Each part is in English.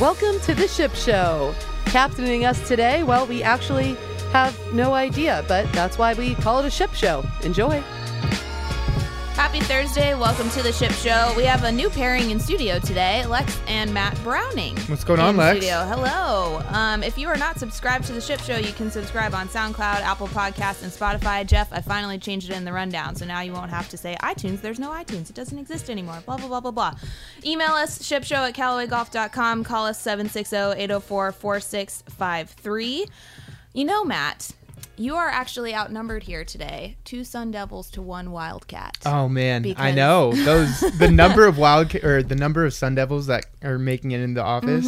Welcome to the Ship Show. Captaining us today, well, we actually have no idea, but that's why we call it a ship show. Enjoy. Happy Thursday. Welcome to the Ship Show. We have a new pairing in studio today, Lex and Matt Browning. What's going on, Lex? Studio. Hello. Um, if you are not subscribed to the Ship Show, you can subscribe on SoundCloud, Apple Podcasts, and Spotify. Jeff, I finally changed it in the rundown, so now you won't have to say iTunes. There's no iTunes. It doesn't exist anymore. Blah, blah, blah, blah, blah. Email us, shipshow at CallawayGolf.com. Call us 760-804-4653. You know, Matt, you are actually outnumbered here today. Two Sun Devils to one Wildcat. Oh man, I know those. The number of Wildcat or the number of Sun Devils that are making it in the office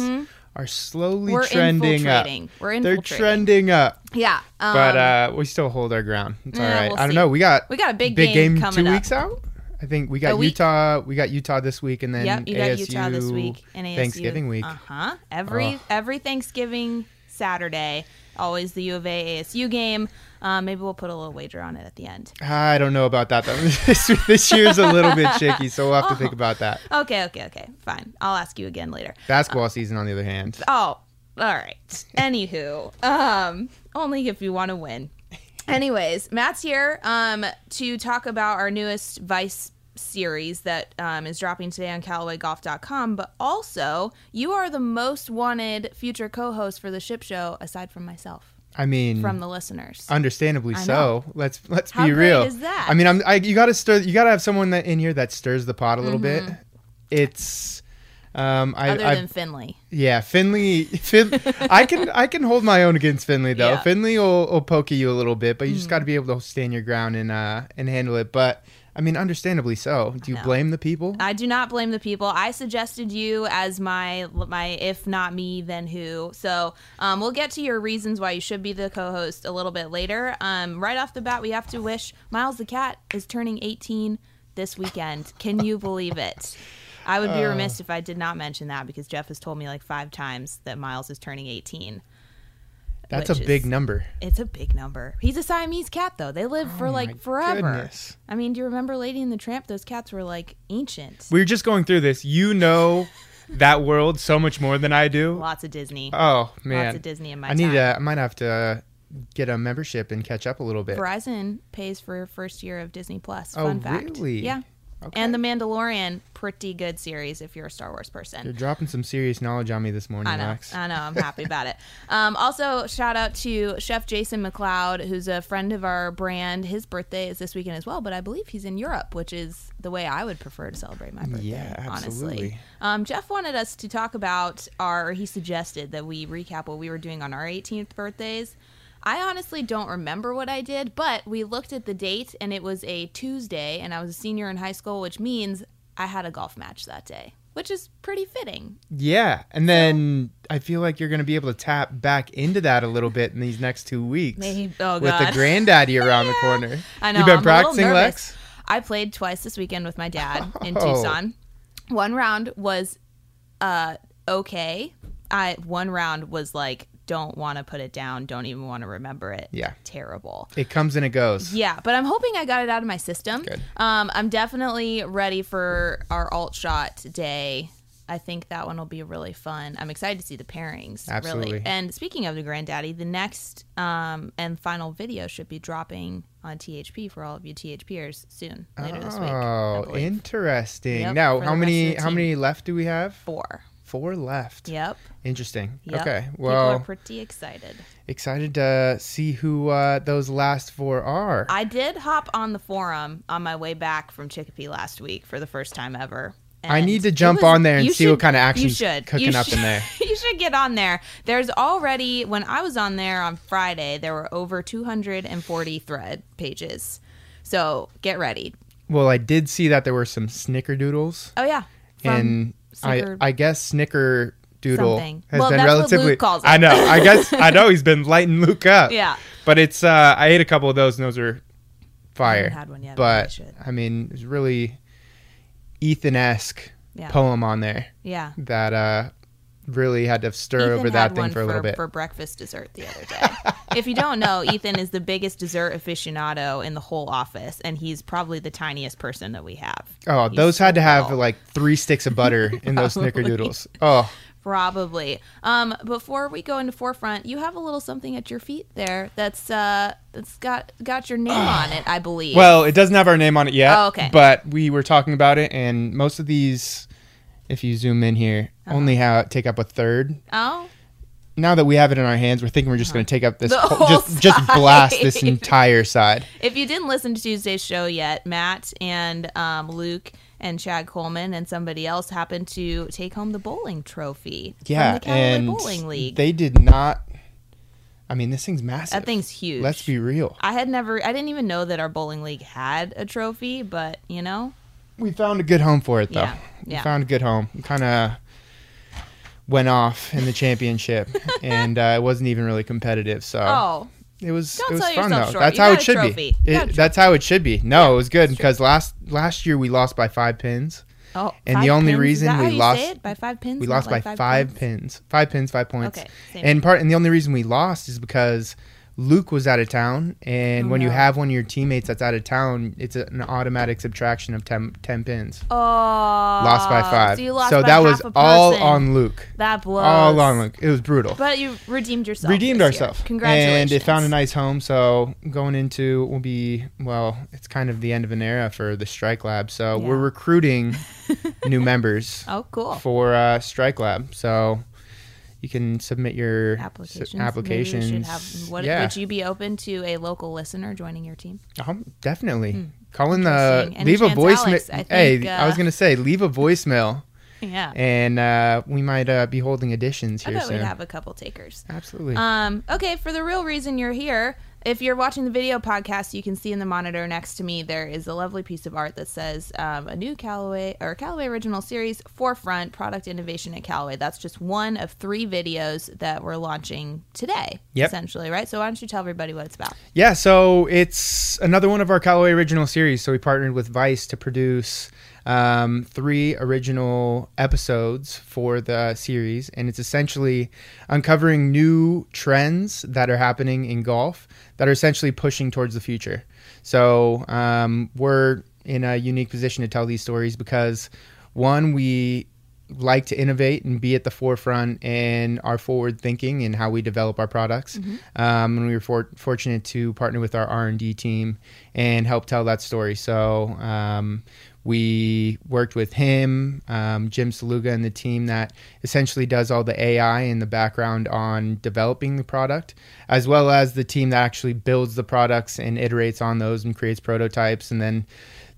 are slowly Mm-hmm. We're trending up. infiltrating. We're They're trending up, Yeah. Um, but uh, we still hold our ground. It's all right. we'll I don't see. know. We got We got a big big game game, coming two up. weeks out. I think we got Utah. We got Utah this week, and then Yep, you got ASU Utah this week and ASU. Thanksgiving week. Uh huh. Every Oh. every Thanksgiving Saturday, always the U of A ASU game. Um, maybe we'll put a little wager on it at the end. I don't know about that though. this, this year's a little bit shaky, so we'll have to Oh. think about that. Okay, okay, okay. Fine. I'll ask you again later. Basketball season, on the other hand, Oh, all right. Anywho, um, only if you want to win. Anyways, Matt's here um, to talk about our newest Vice series that um, is dropping today on CallawayGolf.com. But also, you are the most wanted future co-host for the Ship Show, aside from myself, I mean, from the listeners. Understandably so. Let's let's How be real. is that? I mean, I'm I, you got to stir. You got to have someone that in here that stirs the pot a little bit. Mm-hmm. It's um I, other I than Finley. yeah Finley. Fin, I can I can hold my own against Finley though. Yeah. Mm. Finley will, will poke you a little bit, but you just got to be able to stand your ground and uh and handle it. But I mean, understandably so. Do you blame the people? I do not blame the people. I suggested you as my my if not me then who. So um, we'll get to your reasons why you should be the co-host a little bit later. Um, right off the bat, we have to wish Miles the cat is turning 18 this weekend. Can you believe it? I would be remiss if I did not mention that because Jeff has told me like five times that Miles is turning 18. That's a big is- number. It's a big number. He's a Siamese cat though. They live for Oh like my forever. goodness. I mean, do you remember Lady and the Tramp? Those cats were like ancient. We were just going through this. You know that world so much more than I do. Lots of Disney. Oh man, Lots of Disney in my I need time. to. I might have to get a membership and catch up a little bit. Verizon pays for your first year of Disney Plus. Oh, Fun fact. really? Yeah. Okay. And The Mandalorian, pretty good series if you're a Star Wars person. You're dropping some serious knowledge on me this morning, I know. Lex. I know. I'm happy about it. Um, also, shout out to Chef Jason McLeod, who's a friend of our brand. His birthday is this weekend as well, but I believe he's in Europe, which is the way I would prefer to celebrate my birthday. Yeah, Honestly. absolutely. Um, Jeff wanted us to talk about our, he suggested that we recap what we were doing on our 18th birthdays. I honestly don't remember what I did, but we looked at the date and it was a Tuesday and I was a senior in high school, which means I had a golf match that day, which is pretty fitting. Yeah, and then I feel like you're going to be able to tap back into that a little bit in these next two weeks. Maybe- oh, with the granddaddy around the corner. I know. You've been I'm practicing. Lex? I played twice this weekend with my dad in Oh. Tucson. One round was uh okay. I one round was like don't want to put it down, don't even want to remember it. Yeah. Terrible. It comes and it goes. Yeah, but I'm hoping I got it out of my system. Good. Um, I'm definitely ready for our alt shot day. I think that one will be really fun. I'm excited to see the pairings. Absolutely. Really. And speaking of the granddaddy, the next um, and final video should be dropping on THP for all of you THPers soon later this week. Oh, interesting. Yep, now, how many how many left do we have? Four. Four left. Yep. Interesting. Yep. Okay. Well, people are pretty excited. excited to see who uh, those last four are. I did hop on the forum on my way back from Chicopee last week for the first time ever. I need to jump was- on there and see what kind of you action's should. cooking You up in should- there. you should get on there. There's already when I was on there on Friday, there were over 240 thread pages. So get ready. Well, I did see that there were some snickerdoodles, Oh yeah, From and Snicker- I guess snickerdoodle Something. has Well, been relatively. Luke calls it. I know. I guess I know he's been lighting Luke up. yeah. But it's uh I ate a couple of those and those are fire. had one yet, but I I mean, it's really Ethan esque Yeah. poem on there Yeah. that uh really had to stir Ethan over that thing one for a little bit. for breakfast dessert the other day. if you don't know, Ethan is the biggest dessert aficionado in the whole office, and he's probably the tiniest person that we have. oh, He's those had to have little. like three sticks of butter in those snickerdoodles. Oh, Probably. Um, before we go into forefront, you have a little something at your feet there that's uh that's got got your name on it, I believe. Well, it doesn't have our name on it yet. Oh, okay. But we were talking about it, and most of these, if you zoom in here, Uh-huh. only have take up a third. oh, Now that we have it in our hands, we're thinking we're just going to take up this, Uh-huh. Whole, just just blast this entire side. if you didn't listen to Tuesday's show yet, Matt and um, Luke and Chad Coleman and somebody else happened to take home the bowling trophy Yeah, from the Callaway and Bowling League. they did not. I mean, this thing's massive. that thing's huge. Let's be real. I had never, I didn't even know that our bowling league had a trophy, but you know, We found a good home for it, though. Yeah, We yeah. found a good home. Kind of went off in the championship, and uh, it wasn't even really competitive. So oh, it was Don't it was fun though. short. That's You how it should trophy. be. It, that's how it should be. No, Yeah, it was good because last last year we lost by five pins. oh, And the only pins? Reason we lost- by five pins. We lost like by five, points? pins. Five pins, five points. Okay, And part and the only reason we lost is because Luke was out of town, and Oh, when you have one of your teammates that's out of town, it's an automatic subtraction of 10, 10 pins. Oh, lost by five. So, you lost so by that was all on Luke. that blows. All on Luke. It was brutal. But you redeemed yourself. Redeemed ourselves. Congratulations. And it found a nice home. So going into will be well, it's kind of the end of an era for the Strike Lab. So we're recruiting new members Oh, cool. for uh, Strike Lab. So you can submit your applications. applications. Maybe we should have, what, yeah, Would you be open to a local listener joining your team? Um, definitely. Calling the Hmm. Interesting. Any leave a voicemail. Hey, think, I was uh, gonna say leave a voicemail, Yeah. and uh, we might uh, be holding additions I here bet soon. we'd have a couple takers. Absolutely. Um, okay, for the real reason you're here, if you're watching the video podcast, you can see in the monitor next to me there is a lovely piece of art that says um, a new Callaway or Callaway original series forefront product innovation at Callaway. That's just one of three videos that we're launching today, Yep. essentially, right? So why don't you tell everybody what it's about? Yeah, so it's another one of our Callaway original series. So we partnered with Vice to produce um, three original episodes for the series, and it's essentially uncovering new trends that are happening in golf that are essentially pushing towards the future. So um, we're in a unique position to tell these stories because one, we like to innovate and be at the forefront and are forward thinking in how we develop our products. Um, and we were for- fortunate to partner with our R and D team and help tell that story. So um, we worked with him, um, Jim Saluga, and the team that essentially does all the AI in the background on developing the product, as well as the team that actually builds the products and iterates on those and creates prototypes, and then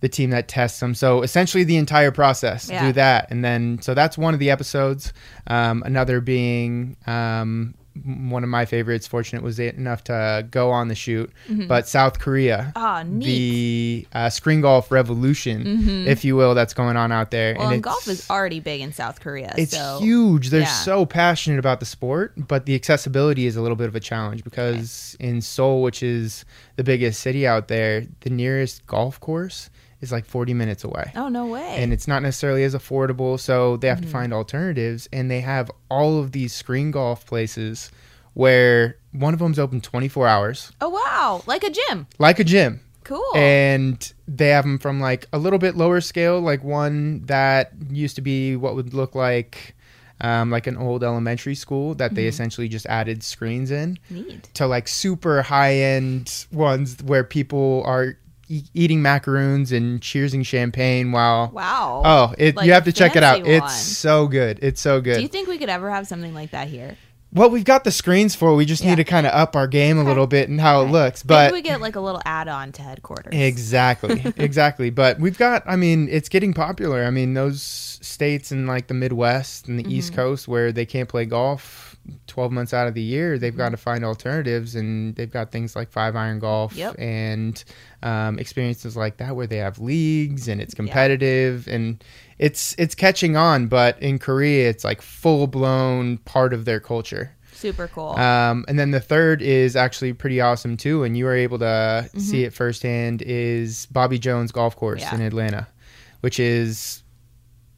the team that tests them. So essentially, the entire process Yeah. do that, and then so that's one of the episodes. Um, another being um, one of my favorites. Fortunate was enough to go on the shoot, but South Korea, Ah, Mm-hmm. the uh, screen golf revolution, if you will, that's going on out there. Well, and it's- golf is already big in South Korea. it's so huge. They're yeah. so passionate about the sport, but the accessibility is a little bit of a challenge because in Seoul, which is the biggest city out there, the nearest golf course is like 40 minutes away. Oh no way! And it's not necessarily as affordable, so they have Mm-hmm. to find alternatives. And they have all of these screen golf places where one of them's open 24 hours, oh wow, like a gym. like a gym Cool. and they have them from like a little bit lower scale like one that used to be what would look like um, like an old elementary school that Mm-hmm. they essentially just added screens in Neat. to like super high end ones where people are e- eating macaroons and cheersing champagne while Wow. oh it Like you have to check it out fancy it's so good it's so good Do you think we could ever have something like that here? well we've got the screens for we just Yeah. need to kind of up our game a little bit and how Okay. it looks but Maybe we get like a little add-on to headquarters. Exactly, exactly. But we've got, I mean, it's getting popular. I mean, those states in like the Midwest and the Mm-hmm. East Coast where they can't play golf 12 months out of the year, they've got to find alternatives. And they've got things like five iron golf Yep. and um, experiences like that where they have leagues and it's competitive and it's it's catching on. But in Korea, it's like full blown part of their culture. Super cool. Um, and then the third is actually pretty awesome too, and you were able to see it firsthand. Is Bobby Jones Golf Course Mm-hmm. Yeah. in Atlanta, which is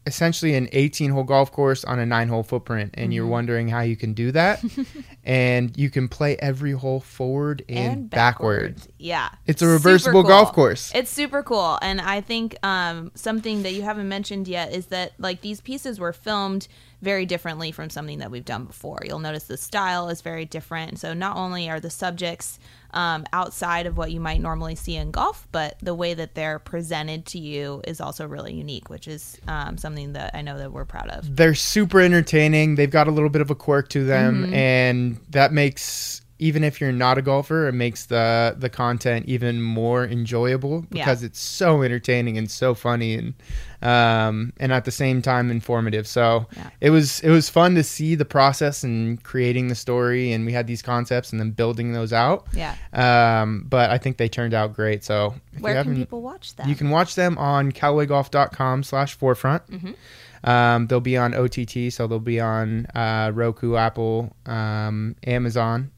essentially an 18 hole golf course on a nine hole footprint, and you're Mhm. wondering how you can do that. and you can play every hole forward and, backward. Yeah. It's a reversible cool. golf course. It's super cool. And I think um, something that you haven't mentioned yet is that like these pieces were filmed very differently from something that we've done before. You'll notice the style is very different. So not only are the subjects um, outside of what you might normally see in golf, but the way that they're presented to you is also really unique, which is um, something that I know that we're proud of. They're super entertaining. They've got a little bit of a quirk to them, Mm-hmm. and that makes even if you're not a golfer, it makes the the content even more enjoyable Yeah. because it's so entertaining and so funny and um, and at the same time informative. So Yeah. it was it was fun to see the process and creating the story, and we had these concepts and then building those out. Yeah. Um, but I think they turned out great. So Where you can people watch that? you can watch them on CallawayGolf.com slash forefront. Mm-hmm. Um, they'll be on OTT, so they'll be on uh, Roku, Apple, um, Amazon,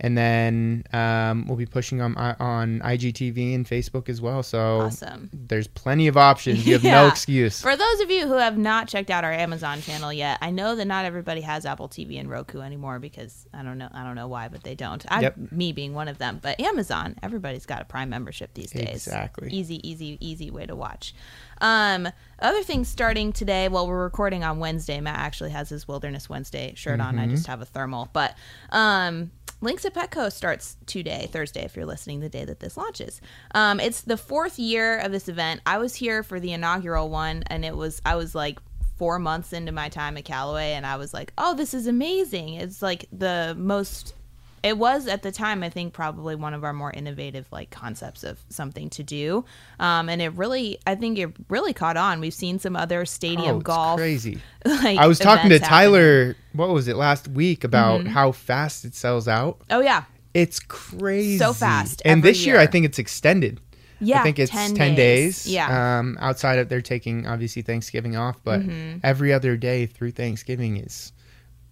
and then um, we'll be pushing them on, on IGTV and Facebook as well. So awesome. there's plenty of options. You have no excuse. For those of you who have not checked out our Amazon channel yet, I know that not everybody has Apple TV and Roku anymore because I don't know I don't know why, but they don't. I, Yep. Me being one of them, but Amazon, everybody's got a Prime membership these days. Exactly. Easy, easy, easy way to watch. Um, other things starting today. Well, we're recording on Wednesday. Matt actually has his Wilderness Wednesday shirt on. Mm-hmm. I just have a thermal, but um. Links at Petco starts today, Thursday, if you're listening the day that this launches. Um, it's the fourth year of this event. I was here for the inaugural one, and it was I was like four months into my time at Callaway, and I was like, "Oh, this is amazing!" It's like the most. It was at the time, I think, probably one of our more innovative like concepts of something to do, um, and it really, I think, it really caught on. We've seen some other stadium Oh, it's golf. crazy. Like, I was talking to happening. Tyler. What was it last week about Mm-hmm. how fast it sells out? Oh yeah, It's crazy. So fast, And this year, I think it's extended. yeah. I think it's 10, 10 days. Yeah. Um, outside of they're taking obviously Thanksgiving off, but Mm-hmm. every other day through Thanksgiving is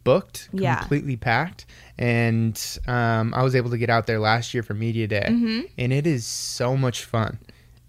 booked, Yeah. completely packed. And um, I was able to get out there last year for Media Day, Mm-hmm. and it is so much fun.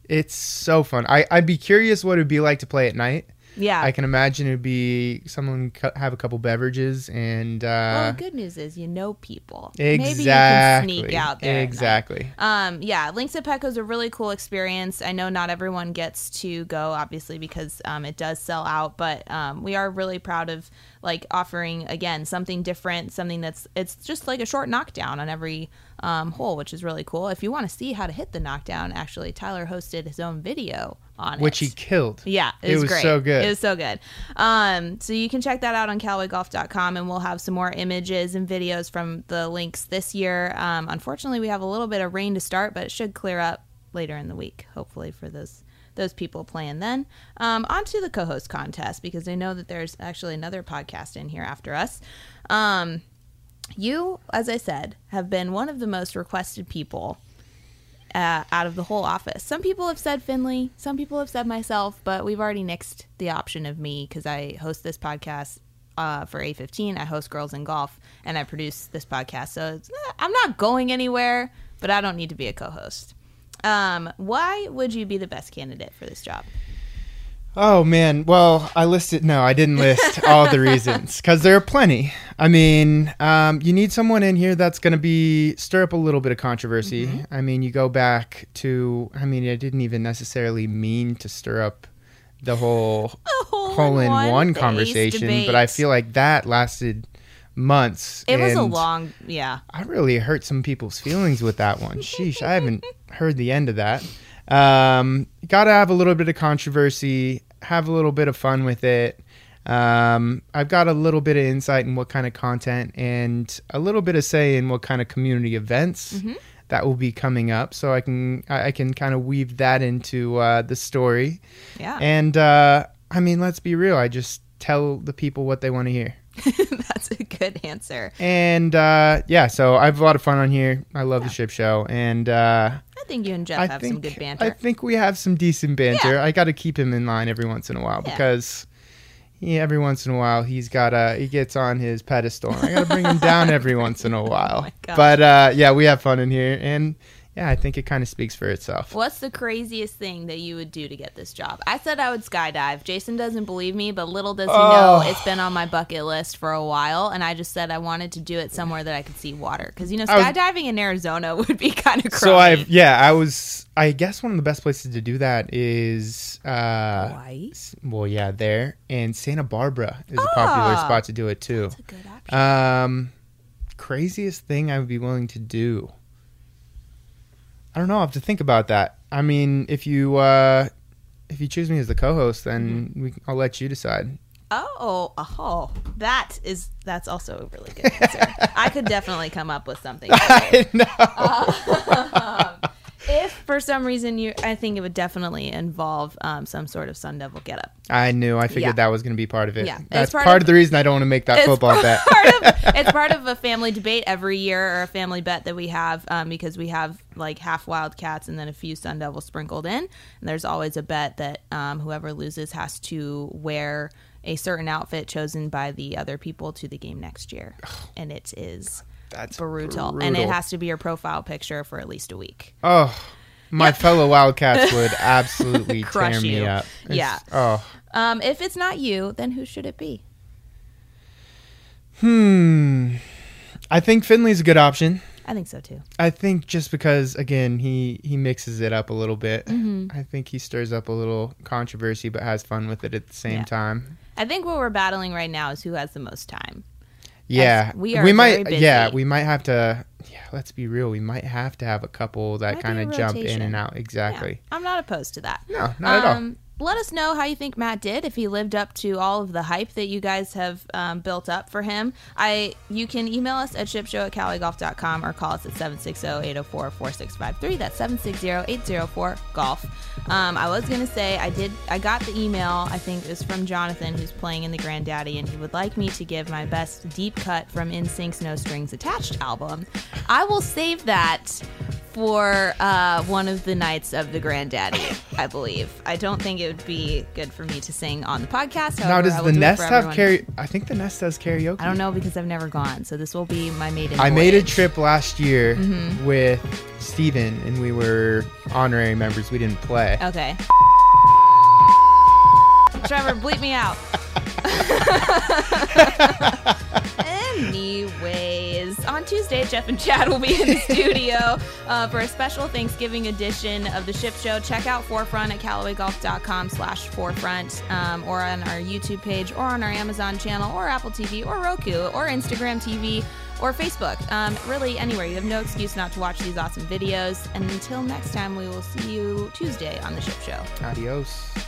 It's so fun. I, I'd be curious what it'd be like to play at night. Yeah. I can imagine it'd be someone cu- have a couple beverages and well, uh, the good news is you know people. exactly, Maybe you can sneak out there. Exactly. Um, yeah, Links at Petco is a really cool experience. I know not everyone gets to go, obviously, because um, it does sell out. But um, we are really proud of like offering again something different, something that's it's just like a short knockdown on every um, hole, which is really cool. If you want to see how to hit the knockdown, actually, Tyler hosted his own video on Which it. he killed. Yeah, it, It was, was great. so good. It was so good. Um, so you can check that out on CallawayGolf.com, and we'll have some more images and videos from the links this year. Um, unfortunately, we have a little bit of rain to start, but it should clear up later in the week, hopefully for those those people playing then. Um, on to the co-host contest because I know that there's actually another podcast in here after us. Um, you, as I said, have been one of the most requested people uh, out of the whole office. Some people have said Finley, some people have said myself, but we've already nixed the option of me because I host this podcast uh, for A15. I host Girls in Golf, and I produce this podcast. So eh, I'm not going anywhere, but I don't need to be a co-host. Um, why would you be the best candidate for this job? Oh man, well I listed no, I didn't list all the reasons because there are plenty. I mean, um, you need someone in here that's going to be stir up a little bit of controversy. Mm-hmm. I mean, you go back to, I mean, I didn't even necessarily mean to stir up the whole hole in one conversation, but I feel like that lasted months. it was a long, yeah. I really hurt some people's feelings with that one. Sheesh, I haven't heard the end of that. Um, Got to have a little bit of controversy, have a little bit of fun with it. Um, I've got a little bit of insight in what kind of content and a little bit of say in what kind of community events Mm-hmm. that will be coming up, so I can I I can kind of weave that into uh, the story. Yeah, And uh, I mean, let's be real. I just tell the people what they want to hear. that's a good answer. And uh, yeah, so I have a lot of fun on here. I love the ship show, and uh, I think you and Jeff I have think some good banter. I think we have some decent banter. I got to keep him in line every once in a while Yeah. because yeah, every once in a while he's got a he gets on his pedestal. I got to bring him down every once in a while. Oh but uh, yeah, we have fun in here, and yeah, I think it kind of speaks for itself. What's the craziest thing that you would do to get this job? I said I would skydive. Jason doesn't believe me, but little does he Oh. know it's been on my bucket list for a while, and I just said I wanted to do it somewhere that I could see water because you know I was- skydiving in Arizona would be kind of crazy. So I yeah, I was I guess one of the best places to do that is uh Hawaii. well yeah, there and Santa Barbara is a popular Ah. spot to do it too. That's a good option. Um craziest thing I would be willing to do. I don't know, I have to think about that. I mean, if you uh if you choose me as the co-host, then Mm-hmm. we, I'll let you decide. Oh, oh, that is that's also a really good answer. I could definitely come up with something. I know. if for some reason you, I think it would definitely involve um, some sort of Sun Devil getup. I knew. I figured Yeah. that was going to be part of it. Yeah. It's That's part part, of- of the reason I don't want to make that football bet. of it's part of a family debate every year or a family bet that we have um, because we have like half Wildcats and then a few Sun Devils sprinkled in. And there's always a bet that um, whoever loses has to wear a certain outfit chosen by the other people to the game next year, and it is That's brutal. And it has to be your profile picture for at least a week. Oh, my fellow Wildcats would absolutely Crush tear me you. up. It's- Yeah. Oh. Um, if it's not you, then who should it be? Hmm. I think Finley's a good option. I think so too. I think just because again he he mixes it up a little bit. Mm-hmm. I think he stirs up a little controversy but has fun with it at the same Yeah. time. I think what we're battling right now is who has the most time. Yeah. we are We might yeah, we might have to yeah, let's be real. We might have to have a couple that kind of jump in and out Yeah, exactly. I'm not opposed to that. No, not at all. Um, Let us know how you think Matt did. If he lived up to all of the hype that you guys have um, built up for him, I you can email us at shipshow at callygolf.com or call us at 760-804-4653. That's 760-804-GOLF. Um, I was gonna say I did I got the email, I think it was from Jonathan who's playing in the Granddaddy, and he would like me to give my best deep cut from NSYNC's No Strings Attached album. I will save that for uh, one of the nights of the Granddaddy, I believe. I don't think it would be good for me to sing on the podcast. Now does the do Nest have karaoke? I think the Nest does karaoke. I don't know because I've never gone, so this will be my maiden. I made a trip last year Mm-hmm. with Steven and we were honorary members. We didn't play. Okay. Trevor, bleep me out. Tuesday, Jeff and Chad will be in the studio uh, for a special Thanksgiving edition of the Ship Show. Check out Forefront at CallawayGolf.com slash Forefront um, or on our YouTube page or on our Amazon channel or Apple TV or Roku or Instagram TV or Facebook. Um, really, anywhere. You have no excuse not to watch these awesome videos. And until next time, we will see you Tuesday on the Ship Show. Adios.